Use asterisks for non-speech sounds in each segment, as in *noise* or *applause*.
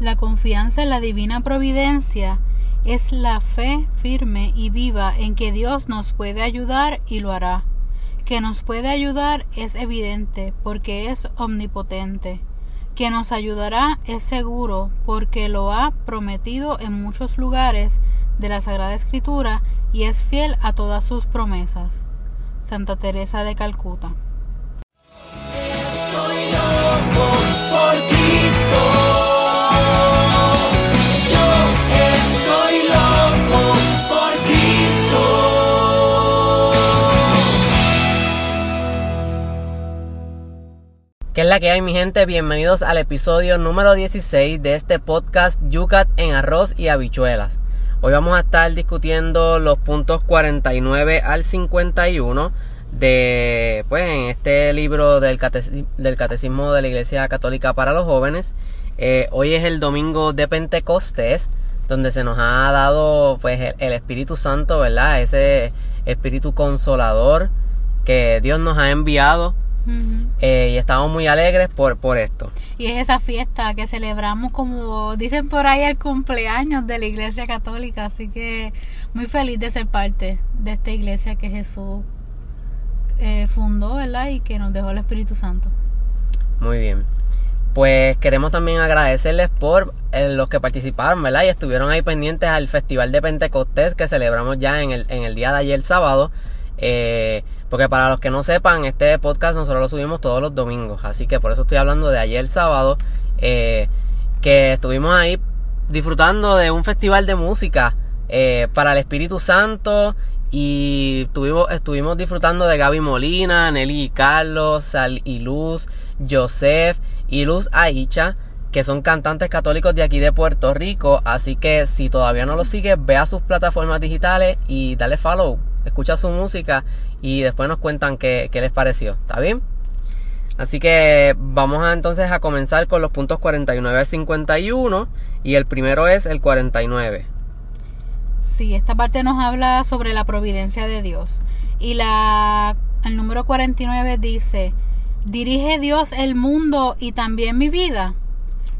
La confianza en la divina providencia es la fe firme y viva en que Dios nos puede ayudar y lo hará. Que nos puede ayudar es evidente porque es omnipotente. Que nos ayudará es seguro porque lo ha prometido en muchos lugares de la Sagrada Escritura y es fiel a todas sus promesas. Santa Teresa de Calcuta. La que hay mi gente? Bienvenidos al episodio número 16 de este podcast Yucat en arroz y habichuelas. Hoy vamos a estar discutiendo los puntos 49 al 51 de pues en este libro del, del catecismo de la Iglesia Católica para los jóvenes. Eh, hoy es el domingo de Pentecostés, donde se nos ha dado pues el, el Espíritu Santo, ¿verdad? Ese Espíritu consolador que Dios nos ha enviado eh, y estamos muy alegres por, por esto. Y es esa fiesta que celebramos como dicen por ahí el cumpleaños de la Iglesia Católica, así que muy feliz de ser parte de esta iglesia que Jesús eh, fundó, ¿verdad? Y que nos dejó el Espíritu Santo. Muy bien. Pues queremos también agradecerles por eh, los que participaron, ¿verdad? Y estuvieron ahí pendientes al Festival de Pentecostés que celebramos ya en el, en el día de ayer sábado. Eh, porque para los que no sepan, este podcast nosotros lo subimos todos los domingos. Así que por eso estoy hablando de ayer sábado. Eh, que estuvimos ahí disfrutando de un festival de música eh, para el Espíritu Santo. Y estuvimos, estuvimos disfrutando de Gaby Molina, Nelly y Carlos, Sal y Luz, Joseph y Luz Aicha, que son cantantes católicos de aquí de Puerto Rico. Así que si todavía no lo sigues, ve a sus plataformas digitales y dale follow escucha su música y después nos cuentan qué, les pareció. ¿Está bien? Así que vamos entonces a comenzar con los puntos 49 al 51 y el primero es el 49. Sí, esta parte nos habla sobre la providencia de Dios. Y la, el número 49 dice, ¿dirige Dios el mundo y también mi vida?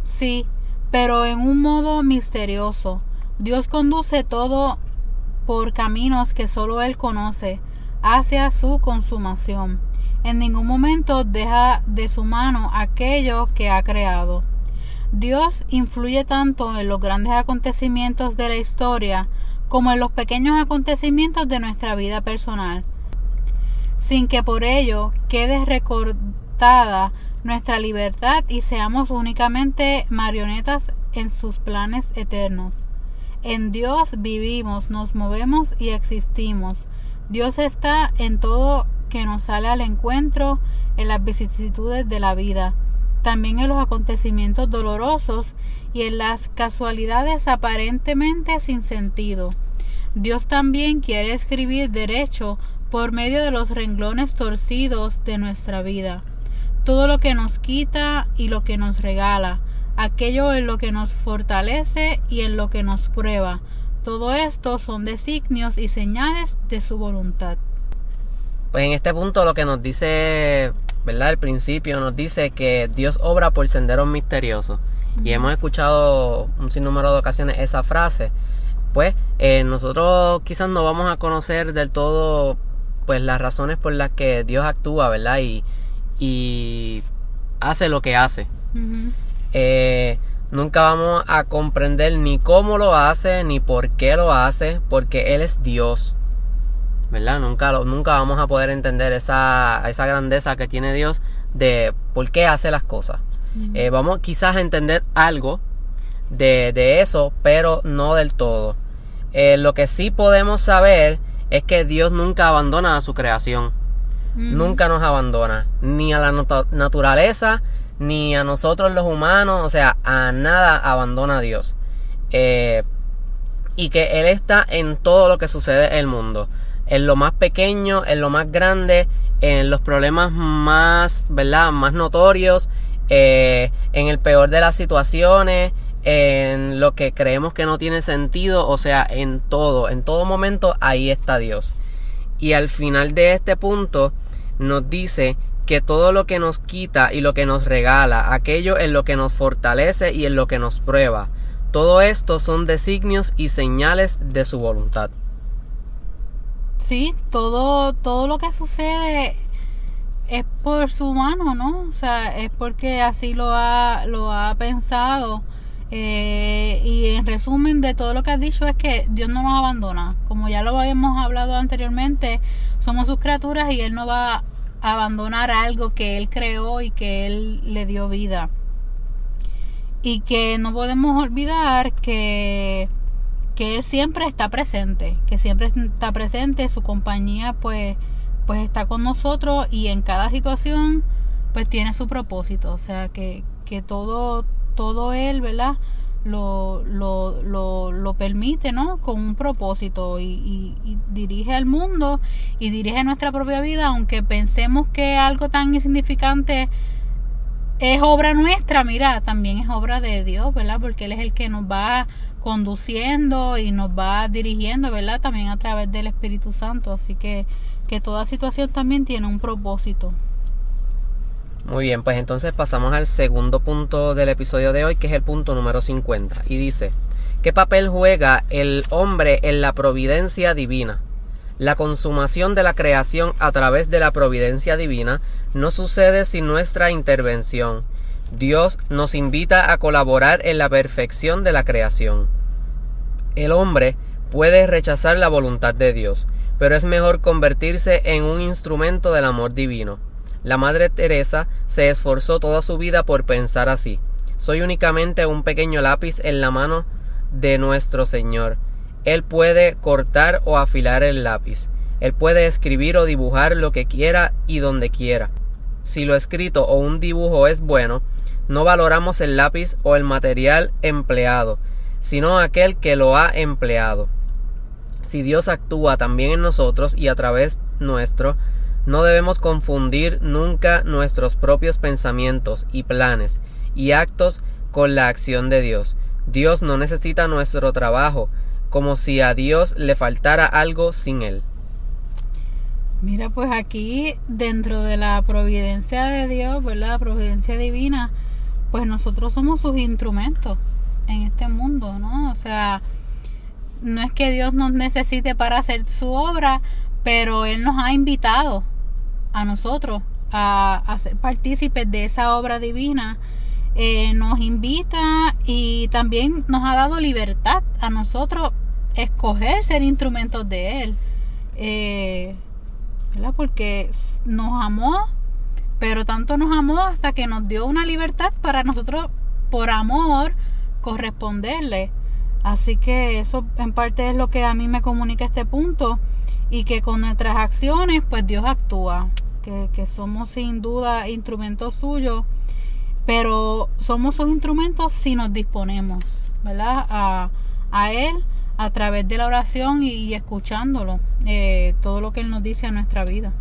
Sí, pero en un modo misterioso. Dios conduce todo por caminos que solo Él conoce hacia su consumación. En ningún momento deja de su mano aquello que ha creado. Dios influye tanto en los grandes acontecimientos de la historia como en los pequeños acontecimientos de nuestra vida personal, sin que por ello quede recortada nuestra libertad y seamos únicamente marionetas en sus planes eternos. En Dios vivimos, nos movemos y existimos. Dios está en todo que nos sale al encuentro, en las vicisitudes de la vida, también en los acontecimientos dolorosos y en las casualidades aparentemente sin sentido. Dios también quiere escribir derecho por medio de los renglones torcidos de nuestra vida. Todo lo que nos quita y lo que nos regala, aquello en lo que nos fortalece y en lo que nos prueba. Todo esto son designios y señales de su voluntad. Pues en este punto lo que nos dice, ¿verdad? Al principio nos dice que Dios obra por senderos misteriosos. Y hemos escuchado un sinnúmero de ocasiones esa frase. Pues eh, nosotros quizás no vamos a conocer del todo pues las razones por las que Dios actúa, ¿verdad? Y, y hace lo que hace. Eh, nunca vamos a comprender ni cómo lo hace, ni por qué lo hace, porque Él es Dios. ¿Verdad? Nunca, nunca vamos a poder entender esa, esa grandeza que tiene Dios de por qué hace las cosas. Eh, vamos quizás a entender algo de, de eso, pero no del todo. Eh, lo que sí podemos saber es que Dios nunca abandona a su creación. Nunca nos abandona. Ni a la naturaleza, ni a nosotros los humanos, o sea, a nada abandona a Dios. Eh, y que Él está en todo lo que sucede en el mundo. En lo más pequeño, en lo más grande, en los problemas más, ¿verdad? Más notorios, eh, en el peor de las situaciones, en lo que creemos que no tiene sentido, o sea, en todo, en todo momento, ahí está Dios. Y al final de este punto nos dice que todo lo que nos quita y lo que nos regala, aquello en lo que nos fortalece y en lo que nos prueba, todo esto son designios y señales de su voluntad. Sí, todo, todo lo que sucede es por su mano, ¿no? O sea, es porque así lo ha, lo ha pensado. Eh, y en resumen de todo lo que has dicho es que Dios no nos abandona. Como ya lo habíamos hablado anteriormente, somos sus criaturas y Él no va abandonar algo que Él creó y que Él le dio vida. Y que no podemos olvidar que, que Él siempre está presente, que siempre está presente, su compañía pues pues está con nosotros y en cada situación pues tiene su propósito, o sea que, que todo, todo él, ¿verdad? Lo, lo, lo, lo permite, ¿no? Con un propósito y, y, dirige al mundo y dirige nuestra propia vida, aunque pensemos que algo tan insignificante es obra nuestra, mira, también es obra de Dios, ¿verdad? Porque Él es el que nos va conduciendo y nos va dirigiendo, ¿verdad? También a través del Espíritu Santo. Así que que toda situación también tiene un propósito. Muy bien, pues entonces pasamos al segundo punto del episodio de hoy, que es el punto número 50. Y dice, ¿qué papel juega el hombre en la providencia divina? La consumación de la creación a través de la providencia divina no sucede sin nuestra intervención. Dios nos invita a colaborar en la perfección de la creación. El hombre puede rechazar la voluntad de Dios, pero es mejor convertirse en un instrumento del amor divino. La Madre Teresa se esforzó toda su vida por pensar así. Soy únicamente un pequeño lápiz en la mano de nuestro Señor. Él puede cortar o afilar el lápiz. Él puede escribir o dibujar lo que quiera y donde quiera. Si lo escrito o un dibujo es bueno, no valoramos el lápiz o el material empleado, sino aquel que lo ha empleado si Dios actúa también en nosotros y a través nuestro, no debemos confundir nunca nuestros propios pensamientos y planes y actos con la acción de Dios. Dios no necesita nuestro trabajo, como si a Dios le faltara algo sin él. Mira, pues aquí dentro de la providencia de Dios, ¿verdad? La providencia divina, pues nosotros somos sus instrumentos en este mundo, ¿no? O sea, no es que Dios nos necesite para hacer su obra, pero Él nos ha invitado a nosotros a, ser partícipes de esa obra divina. Eh, nos invita y también nos ha dado libertad a nosotros escoger ser instrumentos de Él. Eh, ¿verdad? Porque nos amó, pero tanto nos amó hasta que nos dio una libertad para nosotros, por amor, corresponderle. Así que eso en parte es lo que a mí me comunica este punto y que con nuestras acciones pues Dios actúa, que, que somos sin duda instrumentos suyos, pero somos sus instrumentos si nos disponemos, ¿verdad? A, a Él a través de la oración y, escuchándolo, eh, todo lo que Él nos dice a nuestra vida.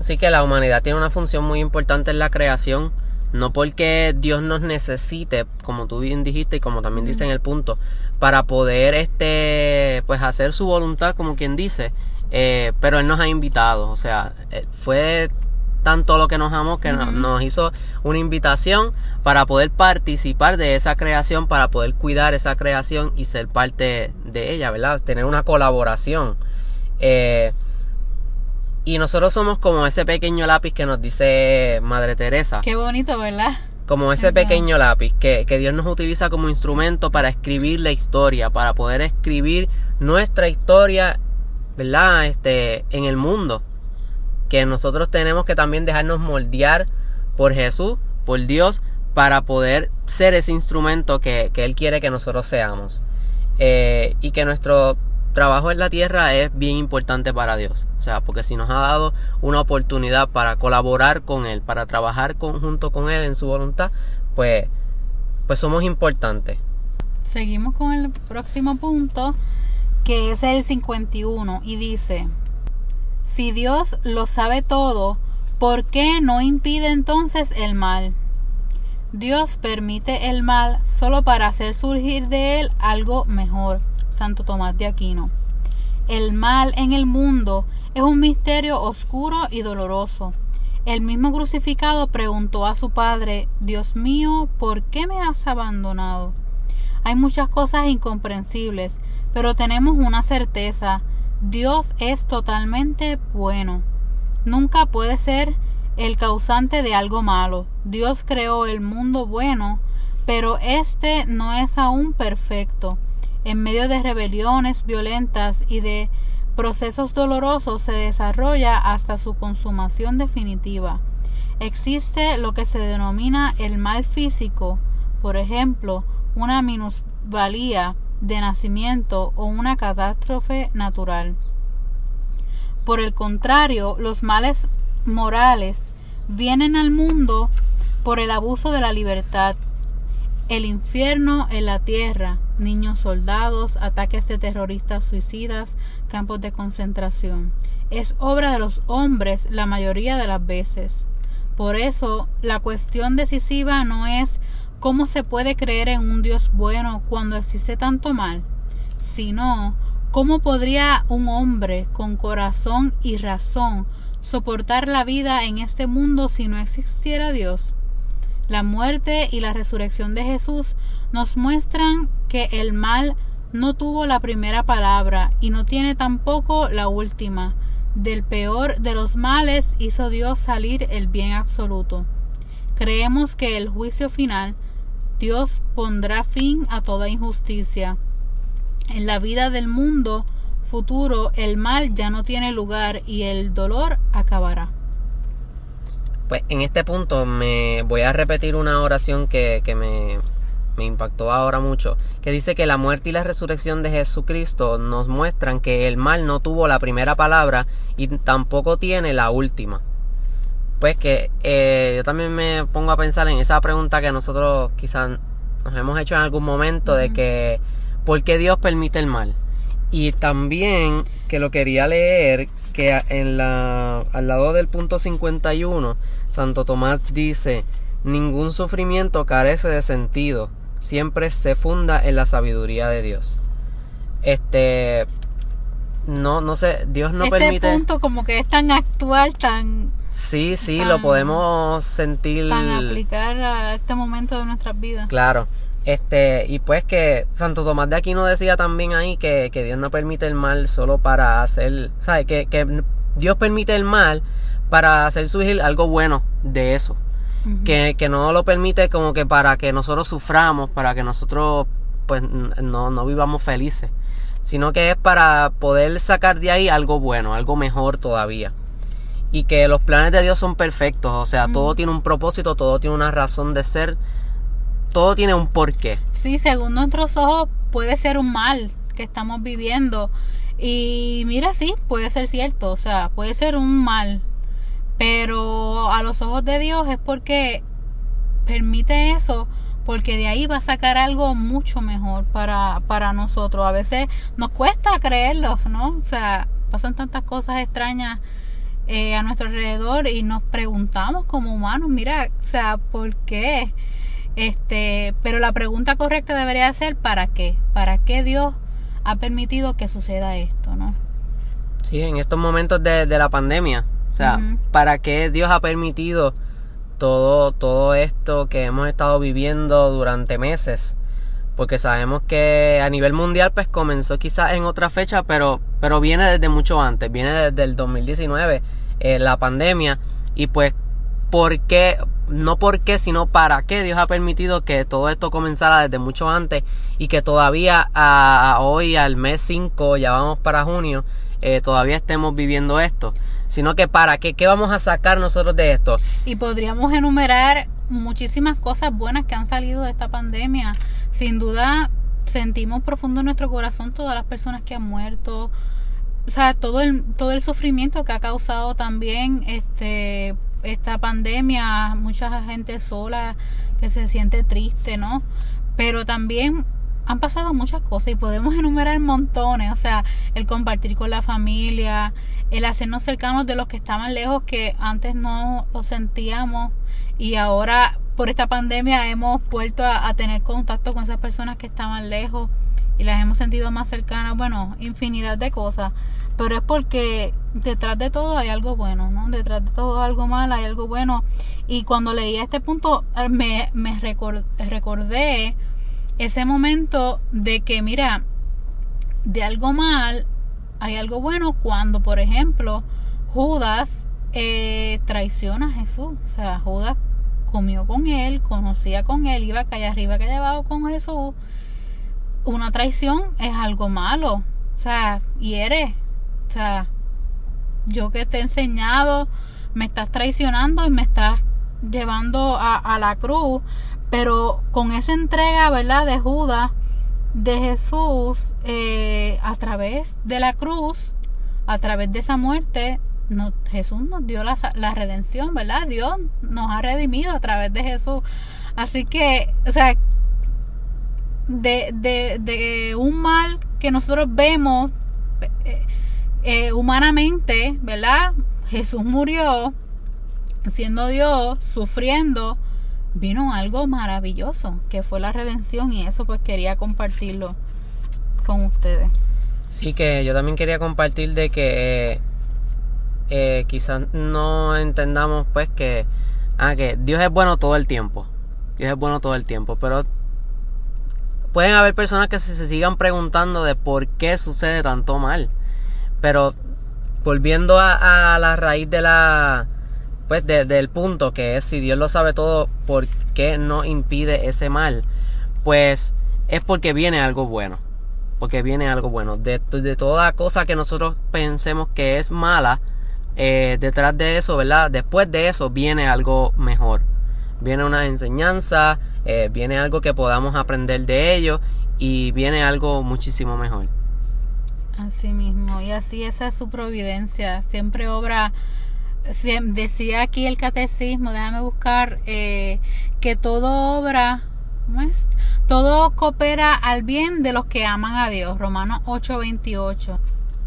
Así que la humanidad tiene una función muy importante en la creación no porque Dios nos necesite, como tú bien dijiste y como también dice en el punto, para poder este pues hacer su voluntad, como quien dice, eh, pero Él nos ha invitado, o sea, eh, fue tanto lo que nos amó que nos, hizo una invitación para poder participar de esa creación, para poder cuidar esa creación y ser parte de ella, ¿verdad? Tener una colaboración. Eh, y nosotros somos como ese pequeño lápiz que nos dice Madre Teresa. Qué bonito, ¿verdad? Como ese pequeño lápiz que, que, Dios nos utiliza como instrumento para escribir la historia, para poder escribir nuestra historia, ¿verdad? Este, en el mundo. Que nosotros tenemos que también dejarnos moldear por Jesús, por Dios, para poder ser ese instrumento que, que Él quiere que nosotros seamos. Eh, y que nuestro trabajo en la tierra es bien importante para Dios. O sea, porque si nos ha dado una oportunidad para colaborar con Él, para trabajar junto con Él en su voluntad, pues, pues somos importantes. Seguimos con el próximo punto, que es el 51, y dice, si Dios lo sabe todo, ¿por qué no impide entonces el mal? Dios permite el mal solo para hacer surgir de él algo mejor. Santo Tomás de Aquino. El mal en el mundo es un misterio oscuro y doloroso. El mismo crucificado preguntó a su padre, Dios mío, ¿por qué me has abandonado? Hay muchas cosas incomprensibles, pero tenemos una certeza, Dios es totalmente bueno. Nunca puede ser el causante de algo malo. Dios creó el mundo bueno, pero este no es aún perfecto. En medio de rebeliones violentas y de procesos dolorosos se desarrolla hasta su consumación definitiva. Existe lo que se denomina el mal físico, por ejemplo, una minusvalía de nacimiento o una catástrofe natural. Por el contrario, los males morales vienen al mundo por el abuso de la libertad, el infierno en la tierra, niños soldados, ataques de terroristas suicidas, campos de concentración. Es obra de los hombres la mayoría de las veces. Por eso, la cuestión decisiva no es cómo se puede creer en un Dios bueno cuando existe tanto mal, sino cómo podría un hombre con corazón y razón soportar la vida en este mundo si no existiera Dios. La muerte y la resurrección de Jesús nos muestran que el mal no tuvo la primera palabra y no tiene tampoco la última. Del peor de los males hizo Dios salir el bien absoluto. Creemos que el juicio final Dios pondrá fin a toda injusticia. En la vida del mundo futuro el mal ya no tiene lugar y el dolor acabará. Pues en este punto me voy a repetir una oración que, me, me impactó ahora mucho, que dice que la muerte y la resurrección de Jesucristo nos muestran que el mal no tuvo la primera palabra y tampoco tiene la última. Pues que eh, yo también me pongo a pensar en esa pregunta que nosotros quizás nos hemos hecho en algún momento de que ¿por qué Dios permite el mal? Y también que lo quería leer, que en la, al lado del punto 51, Santo Tomás dice, ningún sufrimiento carece de sentido, siempre se funda en la sabiduría de Dios. Este, no, no sé, Dios no este permite... punto como que es tan actual, tan... Sí, sí, lo podemos sentir... Tan aplicar a este momento de nuestras vidas. Claro. Este, y pues que Santo Tomás de Aquino decía también ahí que, Dios no permite el mal solo para hacer, ¿sabes? Que, que Dios permite el mal para hacer surgir algo bueno de eso. que, que, no lo permite como que para que nosotros suframos, para que nosotros pues no, no vivamos felices, sino que es para poder sacar de ahí algo bueno, algo mejor todavía. Y que los planes de Dios son perfectos, o sea, todo tiene un propósito, todo tiene una razón de ser todo tiene un porqué. Sí, según nuestros ojos puede ser un mal que estamos viviendo. Y mira, sí, puede ser cierto, o sea, puede ser un mal. Pero a los ojos de Dios es porque permite eso, porque de ahí va a sacar algo mucho mejor para, para nosotros. A veces nos cuesta creerlo, ¿no? O sea, pasan tantas cosas extrañas eh, a nuestro alrededor y nos preguntamos como humanos, mira, o sea, ¿por qué? Este, pero la pregunta correcta debería ser ¿para qué? ¿Para qué Dios ha permitido que suceda esto, no? Sí, en estos momentos de, la pandemia. O sea, ¿para qué Dios ha permitido todo, todo esto que hemos estado viviendo durante meses? Porque sabemos que a nivel mundial pues comenzó quizás en otra fecha, pero, pero viene desde mucho antes, viene desde el 2019, eh, la pandemia, y pues ¿por qué? no por qué, sino para qué Dios ha permitido que todo esto comenzara desde mucho antes y que todavía hoy, al mes 5, ya vamos para junio, eh, todavía estemos viviendo esto. Sino que para qué, qué vamos a sacar nosotros de esto. Y podríamos enumerar muchísimas cosas buenas que han salido de esta pandemia. Sin duda, sentimos profundo en nuestro corazón todas las personas que han muerto. O sea, todo el, todo el sufrimiento que ha causado también este esta pandemia, mucha gente sola que se siente triste, ¿no? Pero también han pasado muchas cosas y podemos *laughs* enumerar montones, o sea, el compartir con la familia, el hacernos cercanos de los que estaban lejos que antes no lo sentíamos y ahora por esta pandemia hemos vuelto a, a tener contacto con esas personas que estaban lejos y las hemos sentido más cercanas, bueno, infinidad de cosas, pero es porque detrás de todo hay algo bueno, ¿no? Detrás de todo algo malo hay algo bueno. Y cuando leí este punto eh, me, me recordé ese momento de que, mira, de algo mal hay algo bueno cuando, por ejemplo, Judas eh, traiciona a Jesús. O sea, Judas comió con él, conocía con él, iba calle arriba, calle abajo con Jesús una traición es algo malo. O sea, hiere. Sea, yo que te he enseñado, me estás traicionando y me estás llevando a, la cruz. Pero con esa entrega, ¿verdad? De Judas, de Jesús, eh, a través de la cruz, a través de esa muerte, Jesús nos dio la, la redención, ¿verdad? Dios nos ha redimido a través de Jesús. Así que, o sea, de, de, de un mal que nosotros vemos eh, eh, humanamente, ¿verdad? Jesús murió siendo Dios, sufriendo, vino algo maravilloso, que fue la redención y eso pues quería compartirlo con ustedes. Sí, que yo también quería compartir de que eh, quizás no entendamos pues que, ah, que Dios es bueno todo el tiempo. Dios es bueno todo el tiempo, pero pueden haber personas que se, sigan preguntando de por qué sucede tanto mal. Pero volviendo a, la raíz de la pues del punto que es si Dios lo sabe todo, ¿por qué no impide ese mal? Pues es porque viene algo bueno. Porque viene algo bueno. De, toda cosa que nosotros pensemos que es mala, eh, detrás de eso, ¿verdad? Después de eso viene algo mejor viene una enseñanza, eh, viene algo que podamos aprender de ellos y viene algo muchísimo mejor. Así mismo, y así esa es su providencia, siempre obra, decía aquí el catecismo, déjame buscar, eh, que todo obra. Todo coopera al bien de los que aman a Dios, Romanos 8:28.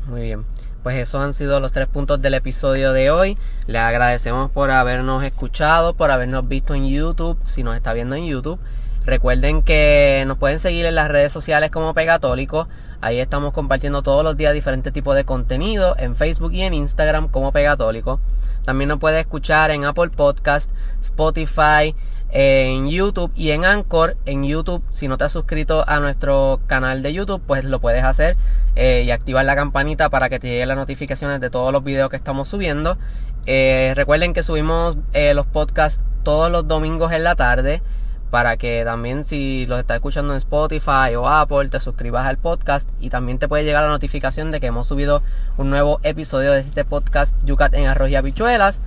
Muy bien. Pues esos han sido los tres puntos del episodio de hoy. Les agradecemos por habernos escuchado, por habernos visto en YouTube, si nos está viendo en YouTube. Recuerden que nos pueden seguir en las redes sociales como Pegatólico. Ahí estamos compartiendo todos los días diferentes tipos de contenido en Facebook y en Instagram como Pegatólico. También nos puede escuchar en Apple Podcast, Spotify, en YouTube y en Anchor. En YouTube, si no te has suscrito a nuestro canal de YouTube, pues lo puedes hacer eh, y activar la campanita para que te lleguen las notificaciones de todos los videos que estamos subiendo. Eh, recuerden que subimos eh, los podcasts todos los domingos en la tarde para que también si los estás escuchando en Spotify o Apple te suscribas al podcast y también te puede llegar la notificación de que hemos subido un nuevo episodio de este podcast Yucat en arroz y habichuelas.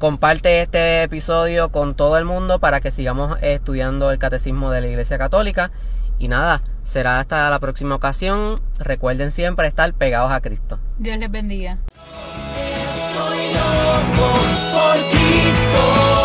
Comparte este episodio con todo el mundo para que sigamos estudiando el catecismo de la Iglesia Católica. Y nada, será hasta la próxima ocasión. Recuerden siempre estar pegados a Cristo. Dios les bendiga. por Cristo.